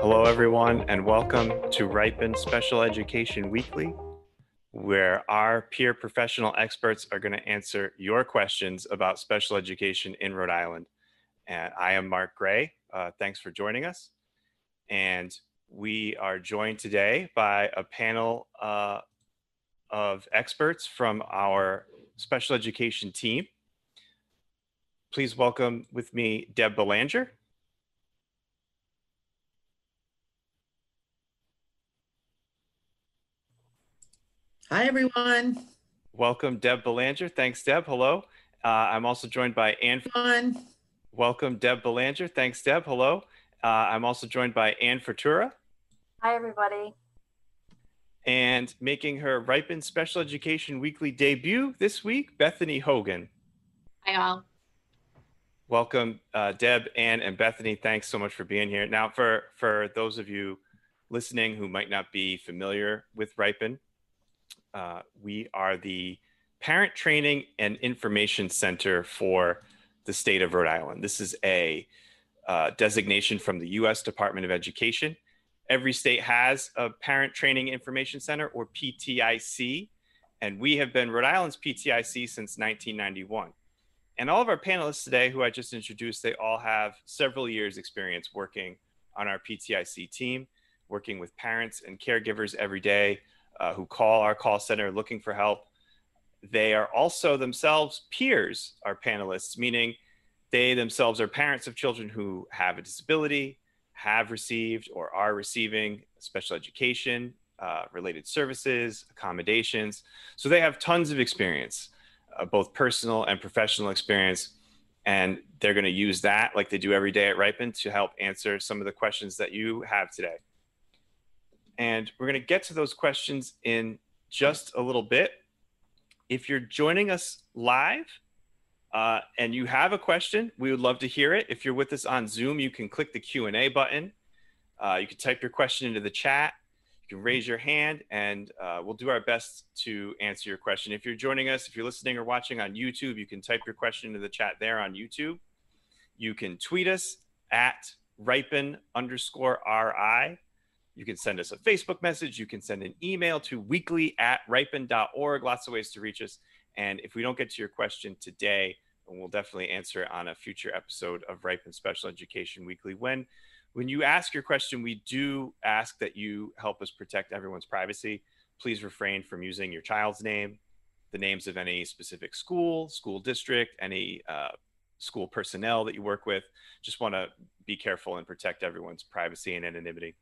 Hello, everyone, and welcome to RIPIN Special Education Weekly, where our peer professional experts are going to answer your questions about special education in Rhode Island. And I am Mark Gray. Uh, thanks for joining us. And we are joined today by a panel uh, of experts from our special education team. Please welcome with me Deb Belanger. Hi, everyone. Welcome, Deb Belanger. Thanks, Deb. Hello. Uh, I'm also joined by Anne. Everyone. Welcome, Deb Belanger. Thanks, Deb. Hello. Uh, I'm also joined by Anne Fertura Hi, everybody. and making her RIPIN Special Education Weekly debut this week, Bethany Hogan. Hi, all. Welcome, uh, Deb, Anne, and Bethany. Thanks so much for being here. Now, for for those of you listening who might not be familiar with RIPIN, uh, we are the Parent Training and Information Center for the state of Rhode Island. This is a uh, designation from the U.S. Department of Education. Every state has a Parent Training Information Center, or PTIC, and we have been Rhode Island's PTIC since 1991. And all of our panelists today, who I just introduced, they all have several years' experience working on our PTIC team, working with parents and caregivers every day uh, who call our call center looking for help. They are also themselves peers, our panelists, meaning they themselves are parents of children who have a disability, have received or are receiving special education uh, related services, accommodations. So they have tons of experience, uh, both personal and professional experience. And they're going to use that, like they do every day at RIPIN, to help answer some of the questions that you have today. And we're going to get to those questions in just a little bit. If you're joining us live uh, and you have a question, we would love to hear it. If you're with us on Zoom, you can click the Q&A button. Uh, you can type your question into the chat. You can raise your hand and uh, we'll do our best to answer your question. If you're joining us, if you're listening or watching on YouTube, you can type your question into the chat there on YouTube. You can tweet us at RIPIN underscore RI. You can send us a Facebook message. You can send an email to weekly at ripin.org. Lots of ways to reach us. And if we don't get to your question today, we'll definitely answer it on a future episode of RIPIN Special Education Weekly. When when you ask your question, we do ask that you help us protect everyone's privacy. Please refrain from using your child's name, the names of any specific school, school district, any uh, school personnel that you work with. Just want to be careful and protect everyone's privacy and anonymity.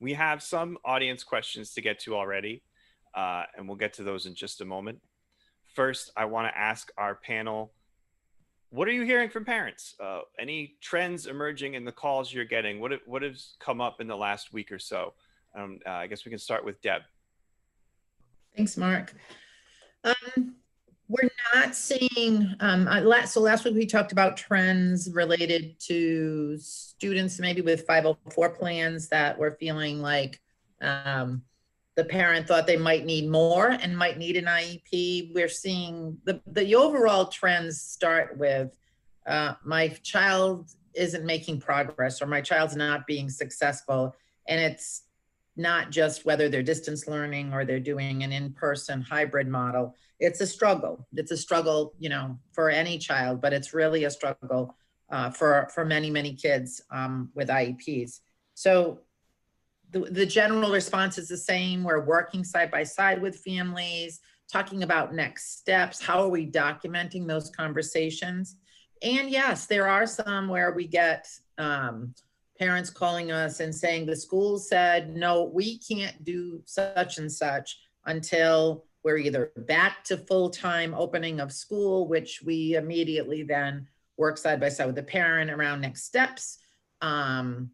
We have some audience questions to get to already, uh, and we'll get to those in just a moment. First, I want to ask our panel what are you hearing from parents? Uh, any trends emerging in the calls you're getting? What, what has come up in the last week or so? Um, uh, I guess we can start with Deb. Thanks, Mark. Um, we're not seeing, um, last, so last week we talked about trends related to students maybe with 504 plans that were feeling like um, the parent thought they might need more and might need an IEP. We're seeing the, the overall trends start with uh, my child isn't making progress or my child's not being successful. And it's not just whether they're distance learning or they're doing an in-person hybrid model. It's a struggle. It's a struggle, you know, for any child, but it's really a struggle uh, for for many many kids um, with IEPs. So the, the general response is the same. We're working side by side with families, talking about next steps. How are we documenting those conversations? And yes, there are some where we get um, parents calling us and saying the school said, no, we can't do such and such until we're either back to full-time opening of school, which we immediately then work side by side with the parent around next steps. Um,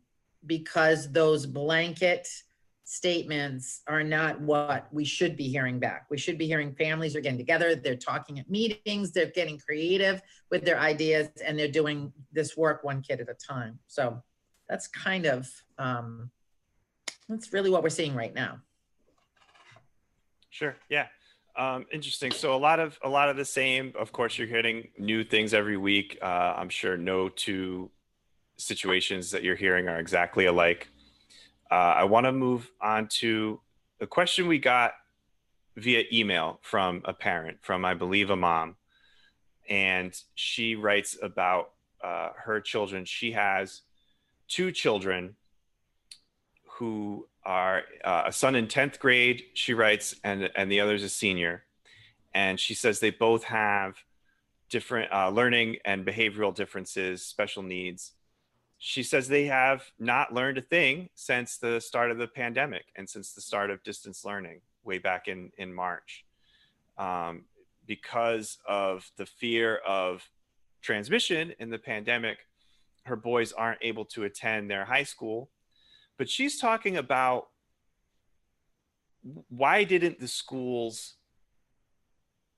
because those blanket statements are not what we should be hearing back. We should be hearing families are getting together, they're talking at meetings, they're getting creative with their ideas, and they're doing this work one kid at a time. So that's kind of, um, that's really what we're seeing right now. Sure. Yeah. Um, interesting. So a lot of a lot of the same. Of course, you're getting new things every week. Uh, I'm sure no two situations that you're hearing are exactly alike. Uh, I want to move on to the question we got via email from a parent, from I believe a mom, and she writes about uh, her children. She has two children who are uh, a son in 10th grade, she writes, and, and the other is a senior. And she says they both have different uh, learning and behavioral differences, special needs. She says they have not learned a thing since the start of the pandemic and since the start of distance learning way back in, in March. Um, because of the fear of transmission in the pandemic, her boys aren't able to attend their high school but she's talking about why didn't the schools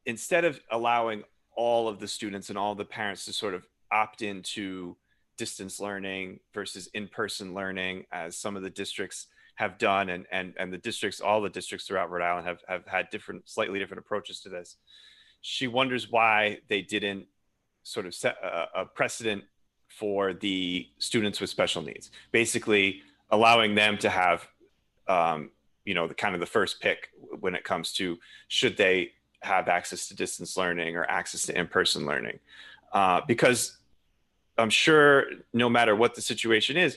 instead of allowing all of the students and all the parents to sort of opt into distance learning versus in-person learning as some of the districts have done and and and the districts all the districts throughout Rhode Island have have had different slightly different approaches to this she wonders why they didn't sort of set a, a precedent for the students with special needs. Basically allowing them to have um, you know the kind of the first pick when it comes to should they have access to distance learning or access to in-person learning. Uh, because i'm sure no matter what the situation is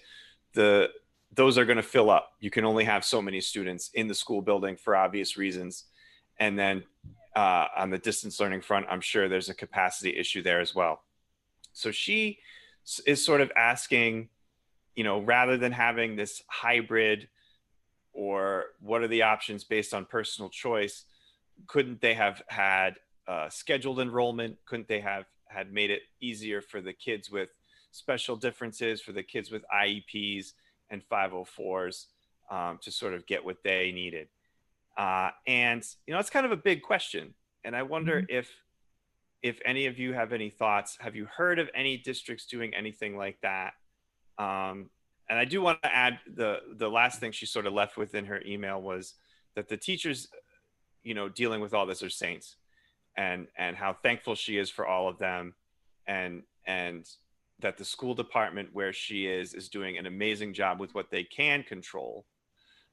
the those are going to fill up. You can only have so many students in the school building for obvious reasons. And then uh, on the distance learning front i'm sure there's a capacity issue there as well. So she is sort of asking you know, rather than having this hybrid or what are the options based on personal choice, couldn't they have had uh, scheduled enrollment? Couldn't they have had made it easier for the kids with special differences, for the kids with IEPs and 504s um, to sort of get what they needed? Uh, and you know, it's kind of a big question, and I wonder mm-hmm. if if any of you have any thoughts. Have you heard of any districts doing anything like that? Um, and I do want to add the the last thing she sort of left with in her email was that the teachers, you know, dealing with all this are saints, and and how thankful she is for all of them, and and that the school department where she is is doing an amazing job with what they can control.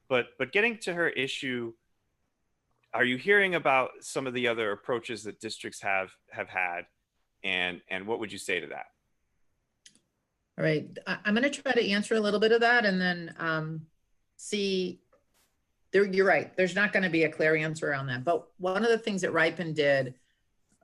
But but getting to her issue, are you hearing about some of the other approaches that districts have have had, and and what would you say to that? All right, I, going to try to answer a little bit of that and then um, see. There, you're right. There's not going to be a clear answer on that. But one of the things that RIPIN did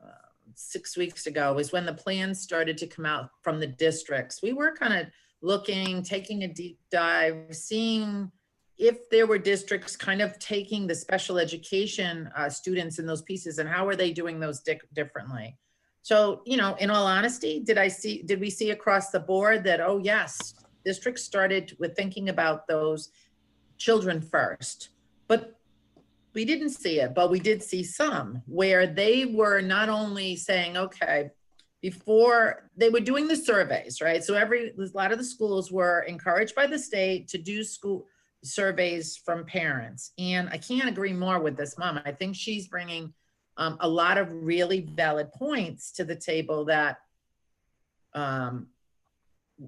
uh, six weeks ago was when the plans started to come out from the districts. We were kind of looking, taking a deep dive, seeing if there were districts kind of taking the special education uh, students in those pieces and how are they doing those di differently. So, you know, in all honesty, did I see, did we see across the board that, oh, yes, districts started with thinking about those children first? But we didn't see it, but we did see some where they were not only saying, okay, before they were doing the surveys, right? So every, a lot of the schools were encouraged by the state to do school surveys from parents. And I can't agree more with this mom. I think she's bringing um, a lot of really valid points to the table that um,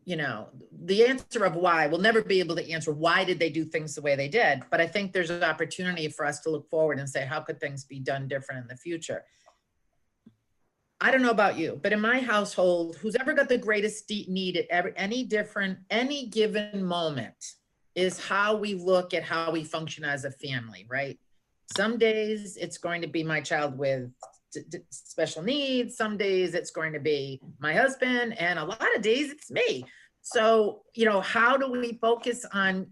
you know the answer of why we'll never be able to answer why did they do things the way they did but i think there's an opportunity for us to look forward and say how could things be done different in the future? I don't know about you but in my household who's ever got the greatest need at every, any different any given moment is how we look at how we function as a family right some days it's going to be my child with special needs. Some days it's going to be my husband, and a lot of days it's me. So, you know, how do we focus on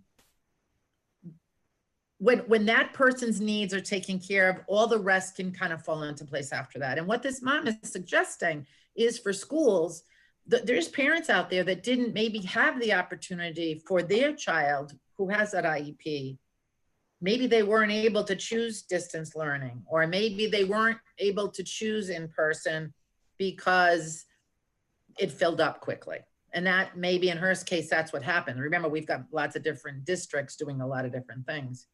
when when that person's needs are taken care of, all the rest can kind of fall into place after that. And what this mom is suggesting is for schools, there's parents out there that didn't maybe have the opportunity for their child who has that IEP maybe they weren't able to choose distance learning, or maybe they weren't able to choose in person because it filled up quickly. And that maybe in her case, that's what happened. Remember, we've got lots of different districts doing a lot of different things.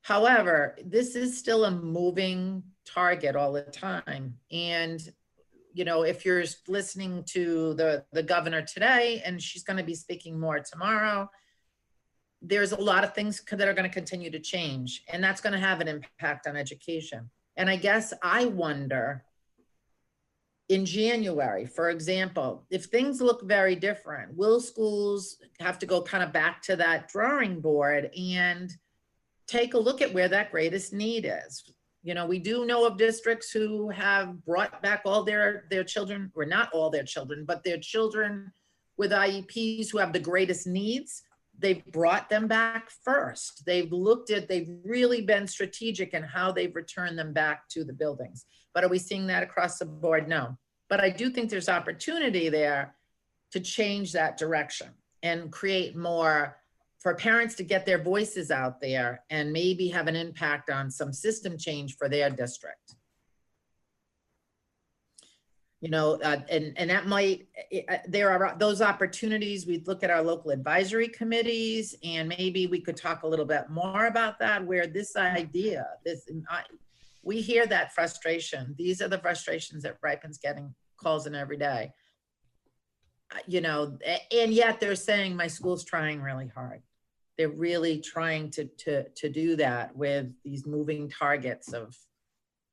However, this is still a moving target all the time. And, you know, if you're listening to the, the governor today, and she's going to be speaking more tomorrow, there's a lot of things that are going to continue to change, and that's going to have an impact on education. And I guess I wonder in January, for example, if things look very different, will schools have to go kind of back to that drawing board and take a look at where that greatest need is? You know, we do know of districts who have brought back all their their children, or not all their children, but their children with IEPs who have the greatest needs. They've brought them back first. They've looked at, they've really been strategic in how they've returned them back to the buildings. But are we seeing that across the board? No. But I do think there's opportunity there to change that direction and create more for parents to get their voices out there and maybe have an impact on some system change for their district. You know, uh, and, and that might, uh, there are those opportunities. We'd look at our local advisory committees and maybe we could talk a little bit more about that, where this idea, this, I, we hear that frustration. These are the frustrations that RIPIN's getting calls in every day. Uh, You know, and yet they're saying my school's trying really hard. They're really trying to, to, to do that with these moving targets of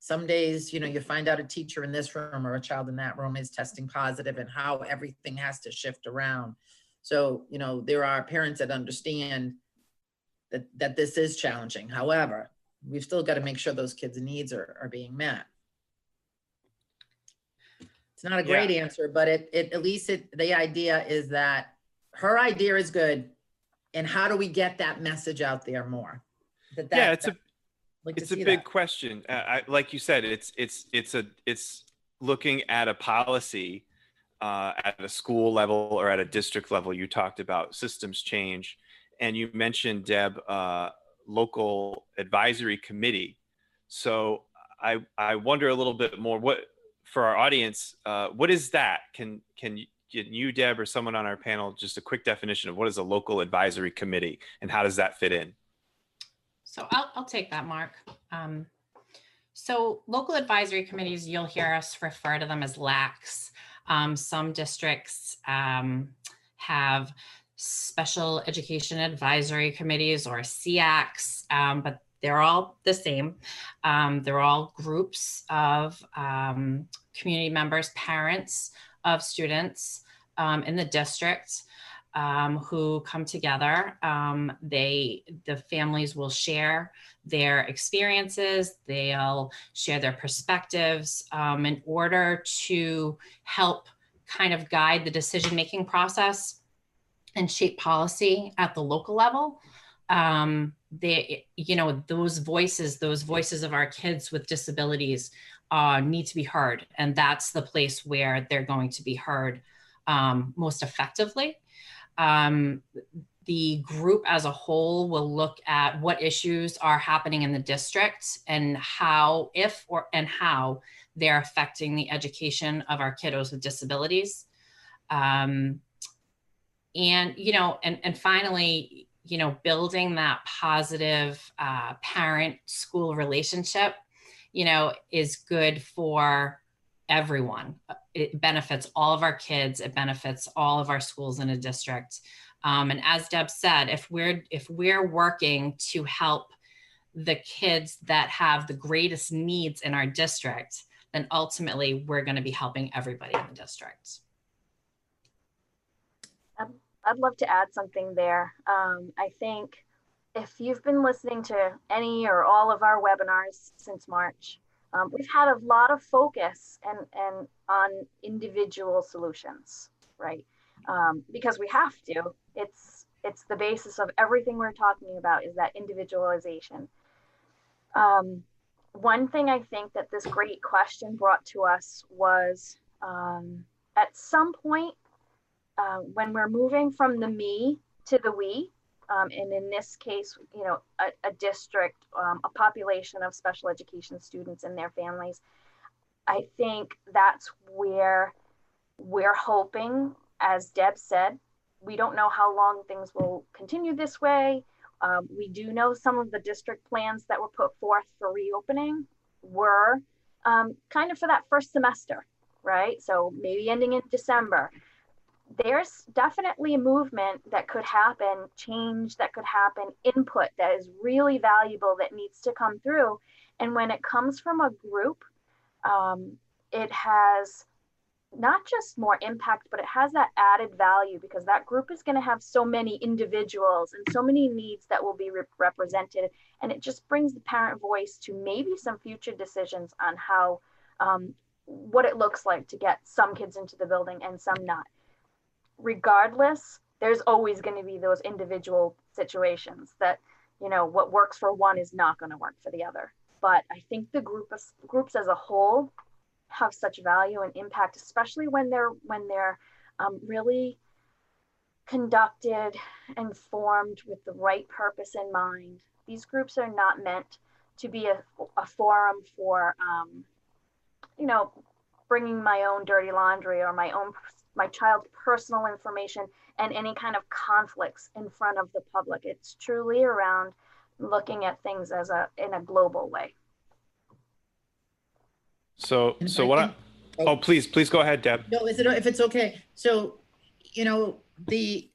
some days, you know, you find out a teacher in this room or a child in that room is testing positive and how everything has to shift around. So, you know, there are parents that understand that, that this is challenging. However, we've still got to make sure those kids' needs are, are being met. It's not a great answer, but it, it, at least it, the idea is that her idea is good. And how do we get that message out there more? That yeah, that- it's a like it's a big that. question. Uh, I, like you said, it's it's it's a it's looking at a policy uh, at a school level or at a district level. You talked about systems change, and you mentioned Deb uh, local advisory committee. So I I wonder a little bit more what for our audience. Uh, what is that? Can can can you Deb or someone on our panel just a quick definition of what is a local advisory committee and how does that fit in? So I'll, I'll take that, Mark. Um, so local advisory committees, you'll hear us refer to them as LACs. Um, some districts um, have special education advisory committees or SEACs, um, but they're all the same. Um, they're all groups of um, community members, parents of students in the district um, who come together. Um, they, the families will share their experiences. They'll share their perspectives um, in order to help kind of guide the decision-making process and shape policy at the local level. Um, they, you know, those voices, those voices of our kids with disabilities uh, need to be heard. And that's the place where they're going to be heard um, most effectively um, the group as a whole will look at what issues are happening in the district and how, if or and how they're affecting the education of our kiddos with disabilities. Um, and you know, and and finally, you know, building that positive uh, parent-school relationship, you know, is good for everyone. It benefits all of our kids. It benefits all of our schools in a district. Um, and as Deb said, if we're if we're working to help the kids that have the greatest needs in our district, then ultimately we're going to be helping everybody in the district. I'd love to add something there. Um, I think if you've been listening to any or all of our webinars since March, um, we've had a lot of focus and, and on individual solutions, right? Um, because we have to. It's it's the basis of everything we're talking about is that individualization. Um, one thing I think that this great question brought to us was um, at some point uh, when we're moving from the me to the we, um, and in this case, you know, a, a district, um, a population of special education students and their families. I think that's where we're hoping, as Deb said, we don't know how long things will continue this way. Um, we do know some of the district plans that were put forth for reopening were um, kind of for that first semester, right? So maybe ending in December. There's definitely movement that could happen, change that could happen, input that is really valuable that needs to come through. And when it comes from a group, um, it has not just more impact, but it has that added value because that group is going to have so many individuals and so many needs that will be re- represented. And it just brings the parent voice to maybe some future decisions on how, um, what it looks like to get some kids into the building and some not. Regardless, there's always going to be those individual situations that, you know, what works for one is not going to work for the other. But I think the group of groups as a whole have such value and impact, especially when they're when they're um, really conducted and formed with the right purpose in mind. These groups are not meant to be a, a forum for, um, you know, bringing my own dirty laundry or my own my child's personal information and any kind of conflicts in front of the public. It's truly around looking at things as a in a global way. So, And so I what I, can- oh, oh, please, please go ahead, Deb. No, is it, if it's okay, so, you know, the,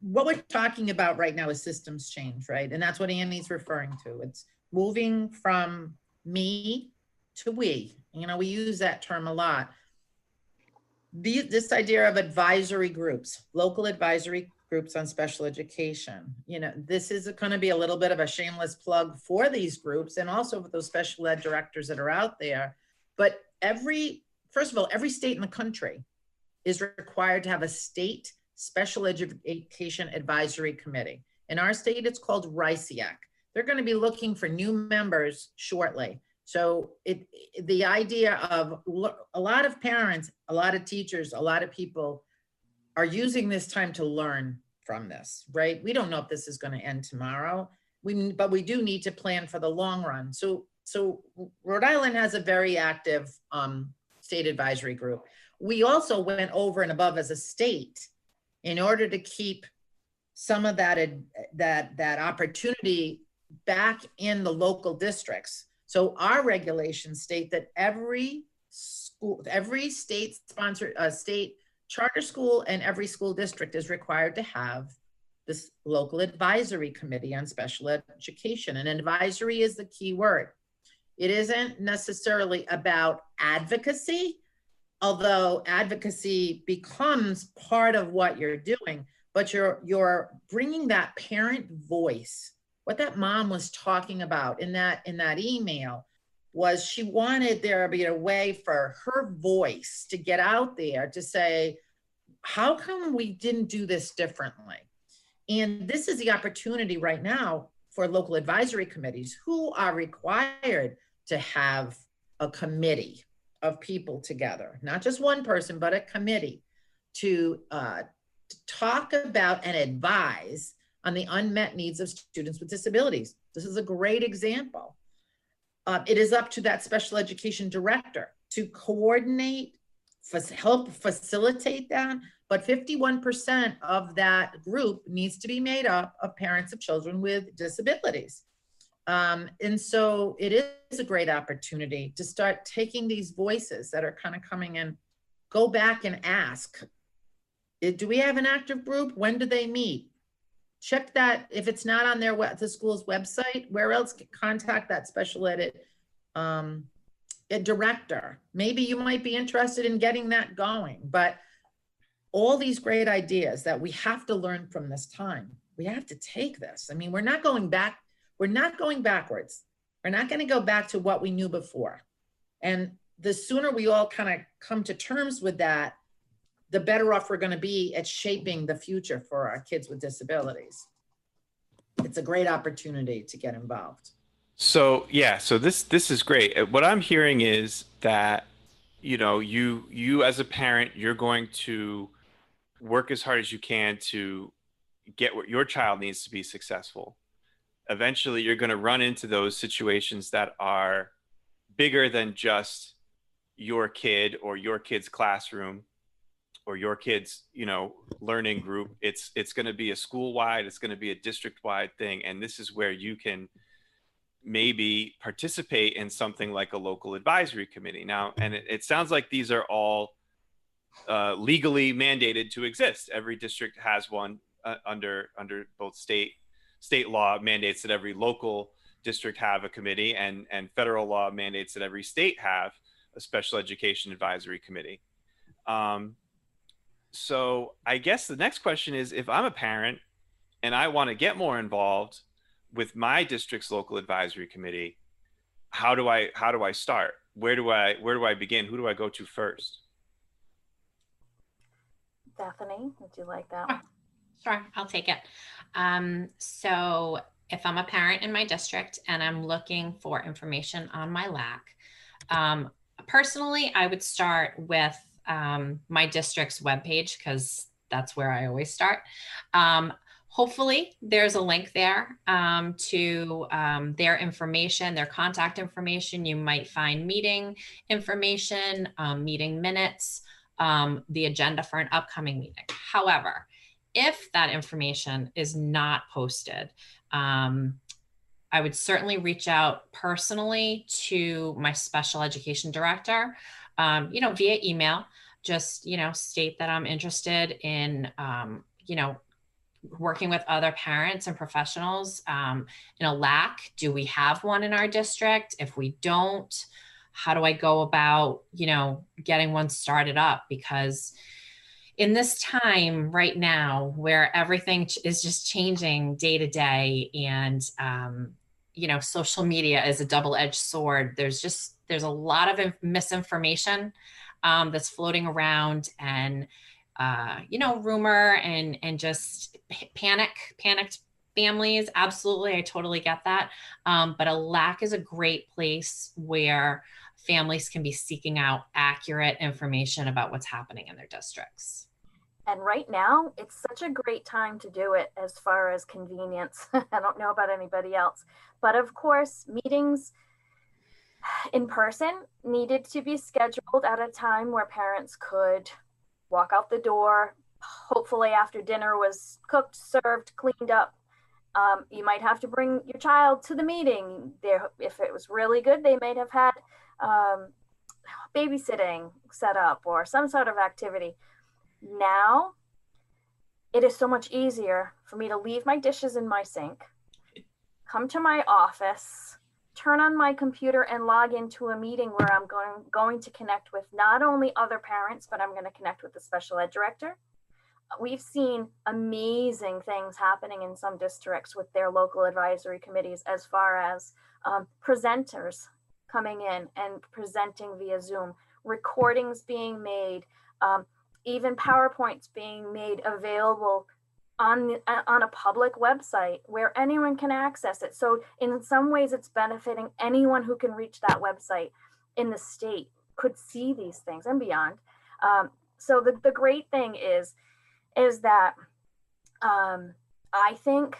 what we're talking about right now is systems change, right? And that's what Annie's referring to. It's moving from me to we. You know, we use that term a lot. The, this idea of advisory groups, local advisory groups on special education. You know, this is going to be a little bit of a shameless plug for these groups and also for those special ed directors that are out there. But every, first of all, every state in the country is required to have a state special education advisory committee. In our state, it's called RISEAC. They're going to be looking for new members shortly. So it, the idea of a lot of parents, a lot of teachers, a lot of people are using this time to learn from this, right? We don't know if this is going to end tomorrow. We, but we do need to plan for the long run. So, so Rhode Island has a very active um, state advisory group. We also went over and above as a state in order to keep some of that that that opportunity back in the local districts. So our regulations state that every school, every state sponsored, uh, state charter school and every school district is required to have this local advisory committee on special education. And advisory is the key word. It isn't necessarily about advocacy, although advocacy becomes part of what you're doing, but you're you're bringing that parent voice. What that mom was talking about in that in that email was she wanted there to be a way for her voice to get out there to say, how come we didn't do this differently? And this is the opportunity right now for local advisory committees who are required to have a committee of people together, not just one person, but a committee to, uh, talk about and advise on the unmet needs of students with disabilities. This is a great example. Uh, it is up to that special education director to coordinate, help facilitate that. But 51% of that group needs to be made up of parents of children with disabilities. Um, and so it is a great opportunity to start taking these voices that are kind of coming in, go back and ask, do we have an active group? When do they meet? Check that, if it's not on their, we- the school's website, where else can contact that special ed um, a director. Maybe you might be interested in getting that going, but all these great ideas that we have to learn from this time. We have to take this. I mean, we're not going back we're not going backwards. We're not going to go back to what we knew before. And the sooner we all kind of come to terms with that, the better off we're going to be at shaping the future for our kids with disabilities. It's a great opportunity to get involved. So yeah, so this this is great. Uh, What I'm hearing is that you know you you as a parent you're going to work as hard as you can to get what your child needs to be successful, eventually you're going to run into those situations that are bigger than just your kid or your kid's classroom or your kid's you know learning group it's it's going to be a school wide it's going to be a district wide thing and this is where you can maybe participate in something like a local advisory committee. Now and it, it sounds like these are all uh, legally mandated to exist. Every district has one uh, under under both state state law mandates that every local district have a committee and and federal law mandates that every state have a special education advisory committee. Um, so i guess the next question is if i'm a parent and i want to get more involved with my district's local advisory committee how do i how do i start where do i where do i begin who do i go to first Bethany, would you like that? one? Sure, I'll take it. Um, so if I'm a parent in my district and I'm looking for information on my LAC, um, personally, I would start with um, my district's webpage because that's where I always start. Um, hopefully, there's a link there um, to um, their information, their contact information. You might find meeting information, um, meeting minutes, um, the agenda for an upcoming meeting. However, if that information is not posted, um, I would certainly reach out personally to my special education director, um, you know, via email. Just, you know, state that I'm interested in, um, you know, working with other parents and professionals um, in a LAC. Do we have one in our district? If we don't, how do I go about, you know, getting one started up? Because in this time right now where everything is just changing day to day and um, you know social media is a double-edged sword. There's just there's a lot of misinformation um, that's floating around and uh, you know rumor and and just panic panicked families. Absolutely i totally get that. Um, but a lac is a great place where families can be seeking out accurate information about what's happening in their districts And right now, it's such a great time to do it as far as convenience. I don't know about anybody else. But of course, meetings in person needed to be scheduled at a time where parents could walk out the door. Hopefully, after dinner was cooked, served, cleaned up. Um, you might have to bring your child to the meeting. There, if it was really good, they might have had um, babysitting set up or some sort of activity now it is so much easier for me to leave my dishes in my sink, come to my office, turn on my computer and log into a meeting where I'm going going to connect with not only other parents, but I'm going to connect with the special ed director. We've seen amazing things happening in some districts with their local advisory committees as far as um, presenters coming in and presenting via Zoom, recordings being made, um, even PowerPoints being made available on the, uh, on a public website where anyone can access it. So in some ways, it's benefiting anyone who can reach that website in the state could see these things and beyond. Um, so the, the great thing is is that um, I think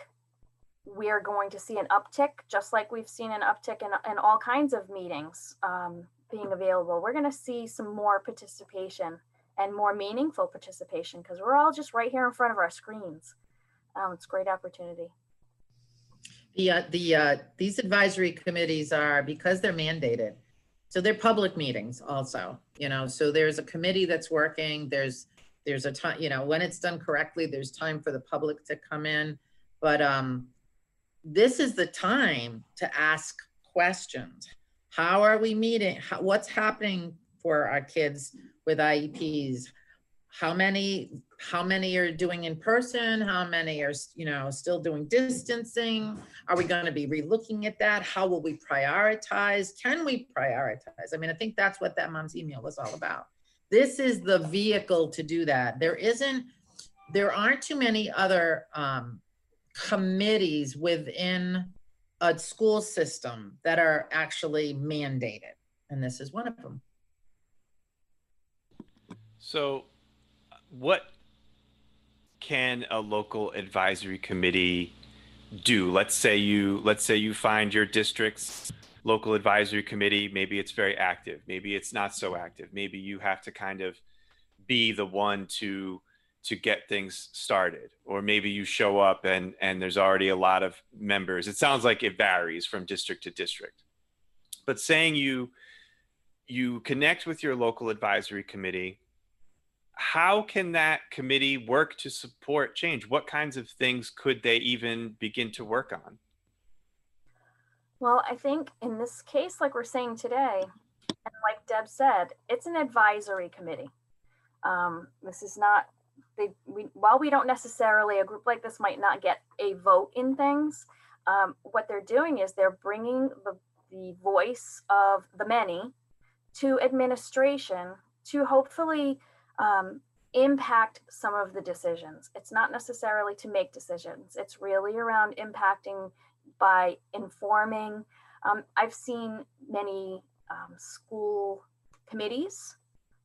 we're going to see an uptick, just like we've seen an uptick in, in all kinds of meetings um, being available. We're going to see some more participation and more meaningful participation because we're all just right here in front of our screens. Um, it's a great opportunity. The, uh, the, uh, these advisory committees are, because they're mandated, so they're public meetings also, you know, so there's a committee that's working, there's, there's a time, you know, when it's done correctly, there's time for the public to come in. But, um, this is the time to ask questions. How are we meeting? How, what's happening for our kids with IEPs? How many, how many are doing in person? How many are, you know, still doing distancing? Are we going to be relooking at that? How will we prioritize? Can we prioritize? I mean, I think that's what that mom's email was all about. This is the vehicle to do that. There isn't, there aren't too many other um, committees within a school system that are actually mandated. And this is one of them. So, what can a local advisory committee do? Let's say you let's say you find your district's local advisory committee, maybe it's very active, maybe it's not so active. Maybe you have to kind of be the one to to get things started or maybe you show up and and there's already a lot of members. It sounds like it varies from district to district. But saying you you connect with your local advisory committee how can that committee work to support change? What kinds of things could they even begin to work on? Well, I think in this case, like we're saying today, and like Deb said, it's an advisory committee. Um, this is not they. We, while we don't necessarily a group like this might not get a vote in things, um, what they're doing is they're bringing the the voice of the many to administration to hopefully um, impact some of the decisions. It's not necessarily to make decisions. It's really around impacting by informing. Um, I've seen many um, school committees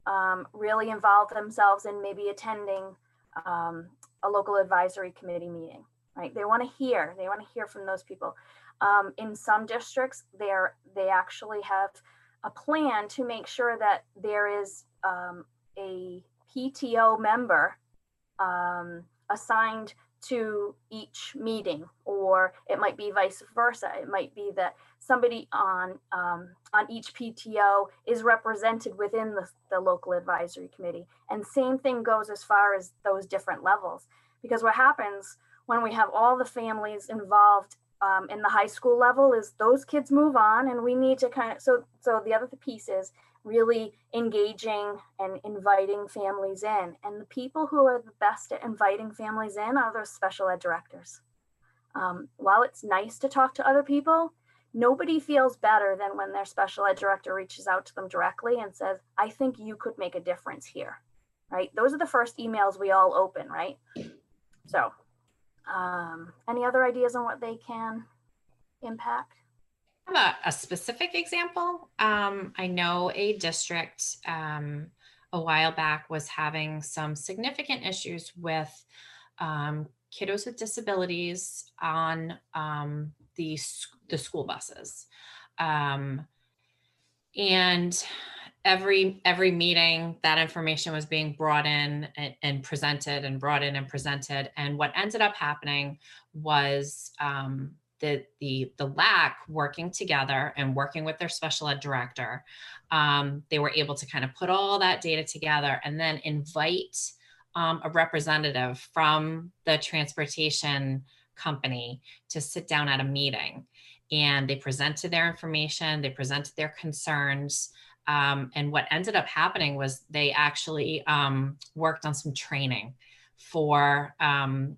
um, really involve themselves in maybe attending um, a local advisory committee meeting. Right? They want to hear. They want to hear from those people. Um, in some districts, they're they actually have a plan to make sure that there is um, a PTO member um, assigned to each meeting, or it might be vice versa. It might be that somebody on um, on each PTO is represented within the, the local advisory committee. And same thing goes as far as those different levels. Because what happens when we have all the families involved um, in the high school level is those kids move on, and we need to kind of so so the other piece is really engaging and inviting families in. And the people who are the best at inviting families in are those special ed directors. Um, while it's nice to talk to other people, nobody feels better than when their special ed director reaches out to them directly and says, I think you could make a difference here, right? Those are the first emails we all open, right? So, um, any other ideas on what they can impact? Have a, a specific example. Um, I know a district um, a while back was having some significant issues with um, kiddos with disabilities on um, the the school buses, um, and every every meeting that information was being brought in and, and, presented and brought in and presented and what ended up happening was um, the the the LAC working together and working with their special ed director, um, they were able to kind of put all that data together and then invite um, a representative from the transportation company to sit down at a meeting. And they presented their information, they presented their concerns. Um, and what ended up happening was they actually um, worked on some training for um,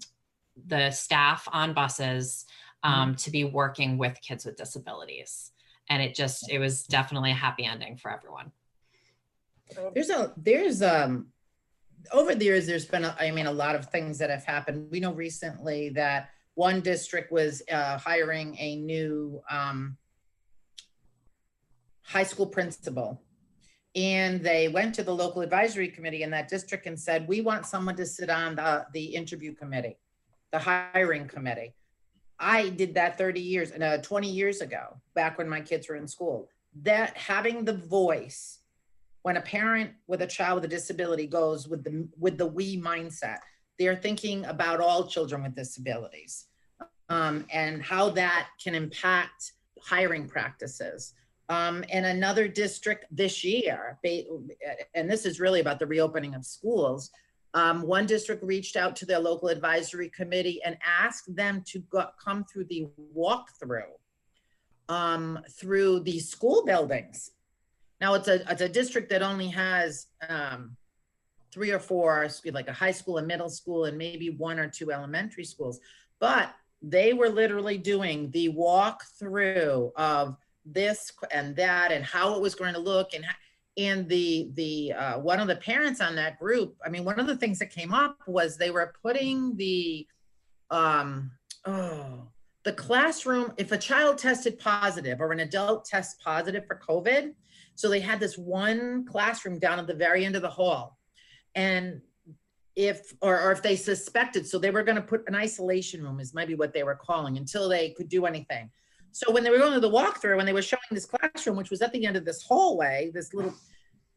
the staff on buses. Um, to be working with kids with disabilities. And it just, it was definitely a happy ending for everyone. There's a, there's, um, over the years, there's been, a, I mean, a lot of things that have happened. We know recently that one district was uh, hiring a new um, high school principal. And they went to the local advisory committee in that district and said, we want someone to sit on the, the interview committee, the hiring committee. I did that 30 years and uh, 20 years ago, back when my kids were in school. That having the voice when a parent with a child with a disability goes with the with the we mindset, they're thinking about all children with disabilities um, and how that can impact hiring practices. Um, and another district this year, and this is really about the reopening of schools, um, one district reached out to their local advisory committee and asked them to go, come through the walkthrough um, through the school buildings. Now it's a it's a district that only has um, three or four, like a high school and middle school, and maybe one or two elementary schools. But they were literally doing the walkthrough of this and that and how it was going to look and and the the uh, one of the parents on that group i mean one of the things that came up was they were putting the um oh the classroom if a child tested positive or an adult tests positive for covid so they had this one classroom down at the very end of the hall and if, or, or if they suspected, so they were gonna put an isolation room is maybe what they were calling until they could do anything. So when they were going to the walkthrough, when they were showing this classroom, which was at the end of this hallway, this little,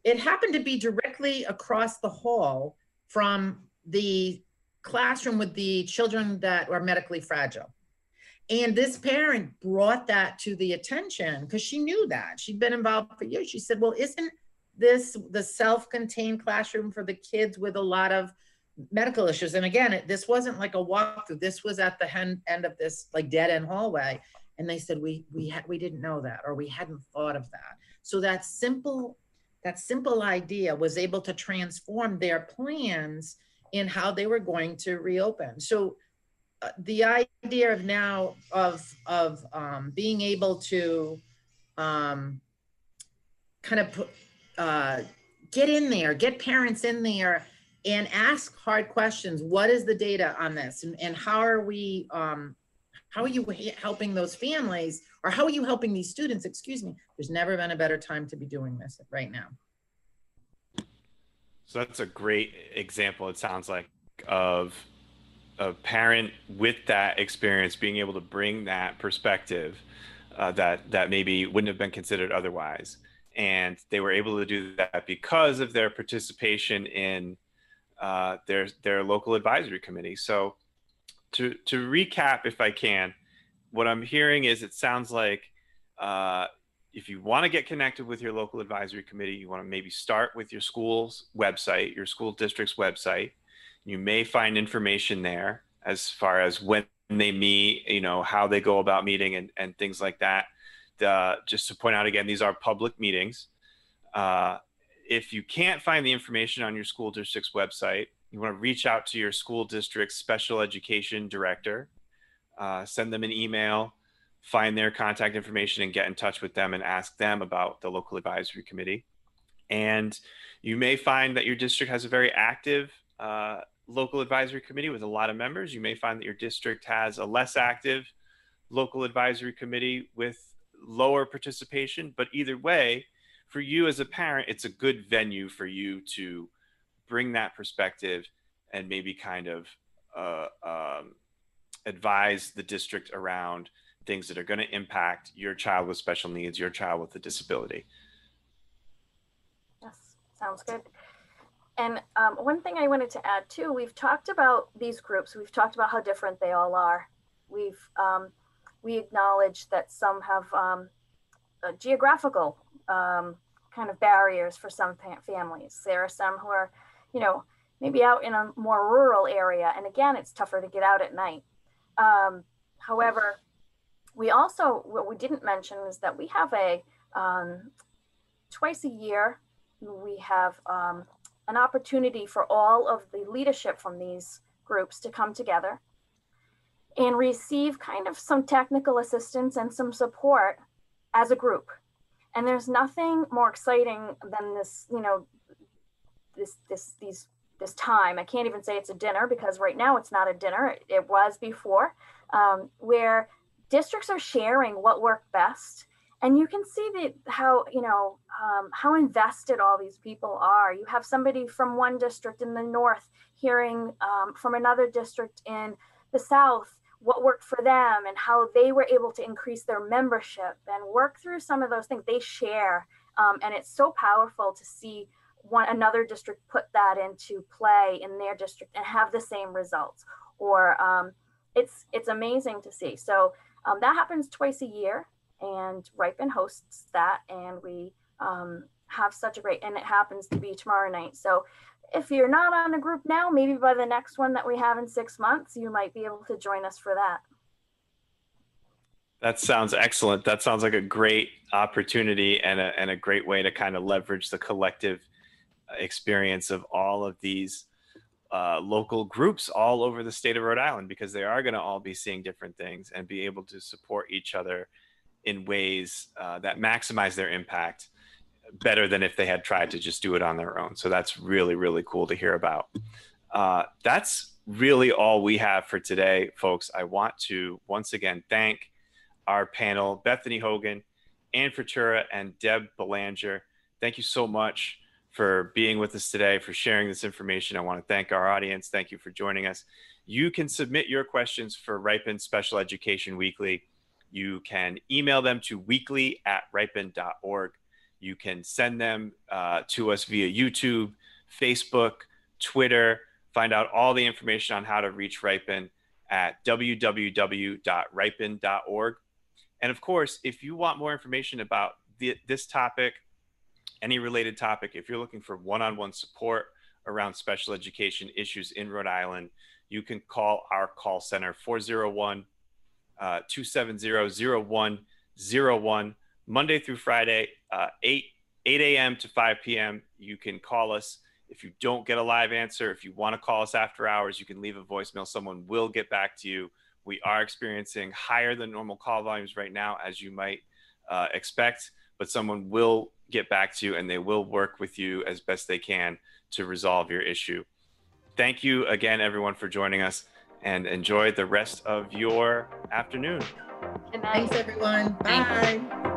it happened to be directly across the hall from the classroom with the children that are medically fragile. And this parent brought that to the attention because she knew that. She'd been involved for years. She said, Well, isn't this the self contained classroom for the kids with a lot of medical issues? And again, it, this wasn't like a walkthrough, this was at the hen- end of this like dead end hallway. And they said, We, we, had we didn't know that or we hadn't thought of that. So that simple, that simple idea was able to transform their plans in how they were going to reopen. So uh, the idea of now of of um, being able to um, kind of put, uh, get in there, get parents in there, and ask hard questions. What is the data on this, and, and how are we? Um, how are you helping those families, or how are you helping these students? Excuse me. There's never been a better time to be doing this right now. So that's a great example, it sounds like, of a parent with that experience being able to bring that perspective uh, that that maybe wouldn't have been considered otherwise, and they were able to do that because of their participation in uh, their their local advisory committee. So, to to recap, if I can, what I'm hearing is it sounds like uh, if you want to get connected with your local advisory committee, you want to maybe start with your school's website, your school district's website. You may find information there as far as when they meet, you know, how they go about meeting and, and things like that. Uh, just to point out again, these are public meetings. Uh, if you can't find the information on your school district's website, you want to reach out to your school district's special education director, uh, send them an email, find their contact information and get in touch with them and ask them about the local advisory committee. And you may find that your district has a very active uh, local advisory committee with a lot of members. You may find that your district has a less active local advisory committee with lower participation. But either way, for you as a parent, it's a good venue for you to bring that perspective and maybe kind of uh, um, advise the district around things that are going to impact your child with special needs, your child with a disability. Yes, sounds good. And um, one thing I wanted to add too, we've talked about these groups. We've talked about how different they all are. We've um, we acknowledge that some have um, geographical um, kind of barriers for some families. There are some who are, you know, maybe out in a more rural area, and again, it's tougher to get out at night. Um, however, we also, what we didn't mention is that we have a, um, twice a year, we have um, an opportunity for all of the leadership from these groups to come together and receive kind of some technical assistance and some support as a group. And there's nothing more exciting than this, you know, this, this, these, this time. I can't even say it's a dinner because right now it's not a dinner. It, it was before, um, where districts are sharing what worked best and you can see that how you know um, how invested all these people are you have somebody from one district in the north hearing um, from another district in the south what worked for them and how they were able to increase their membership and work through some of those things they share um, and it's so powerful to see one another district put that into play in their district and have the same results or um, it's it's amazing to see so um, that happens twice a year, and RIPIN hosts that, and we um, have such a great, and it happens to be tomorrow night. So if you're not on a group now, maybe by the next one that we have in six months, you might be able to join us for that. That sounds excellent. That sounds like a great opportunity and a, and a great way to kind of leverage the collective experience of all of these uh, local groups all over the state of Rhode Island because they are going to all be seeing different things and be able to support each other in ways uh, that maximize their impact better than if they had tried to just do it on their own. So that's really, really cool to hear about. Uh, that's really all we have for today, folks. I want to once again thank our panel, Bethany Hogan, Ann Fratura, and Deb Belanger. Thank you so much for being with us today, for sharing this information. I want to thank our audience. Thank you for joining us. You can submit your questions for RIPIN Special Education Weekly. You can email them to weekly at ripin.org. You can send them uh, to us via YouTube, Facebook, Twitter. Find out all the information on how to reach RIPIN at www.ripin.org. And of course, if you want more information about the, this topic, any related topic, if you're looking for one on one support around special education issues in Rhode Island, you can call our call center 401 uh, 270 0101 Monday through Friday, uh, 8 8 a.m. to 5 p.m. You can call us. If you don't get a live answer, if you want to call us after hours, you can leave a voicemail. Someone will get back to you. We are experiencing higher than normal call volumes right now, as you might uh, expect, but someone will get back to you and they will work with you as best they can to resolve your issue. Thank you again, everyone, for joining us and enjoy the rest of your afternoon. Good night. Thanks, everyone. Thank Bye.